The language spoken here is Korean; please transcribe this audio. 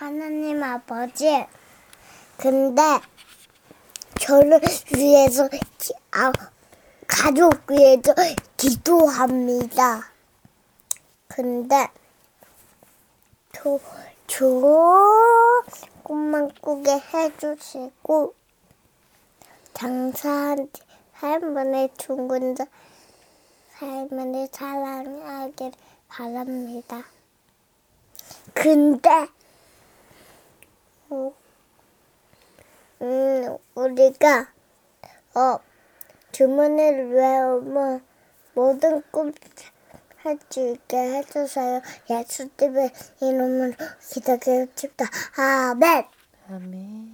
하나님 아버지, 근데 저를 위해서 기- 아, 가족 위해서 기도합니다. 근데 저, 좋은 꿈만 꾸게 해주시고 장사한 할머니 둥근자 할머니 사랑하길 바랍니다. 근데 음, 우리가 어 주문을 외우면 모든 꿈 할 수 있게 해주세요. 예수님의 이름으로 기도드립니다. 아멘. 아멘.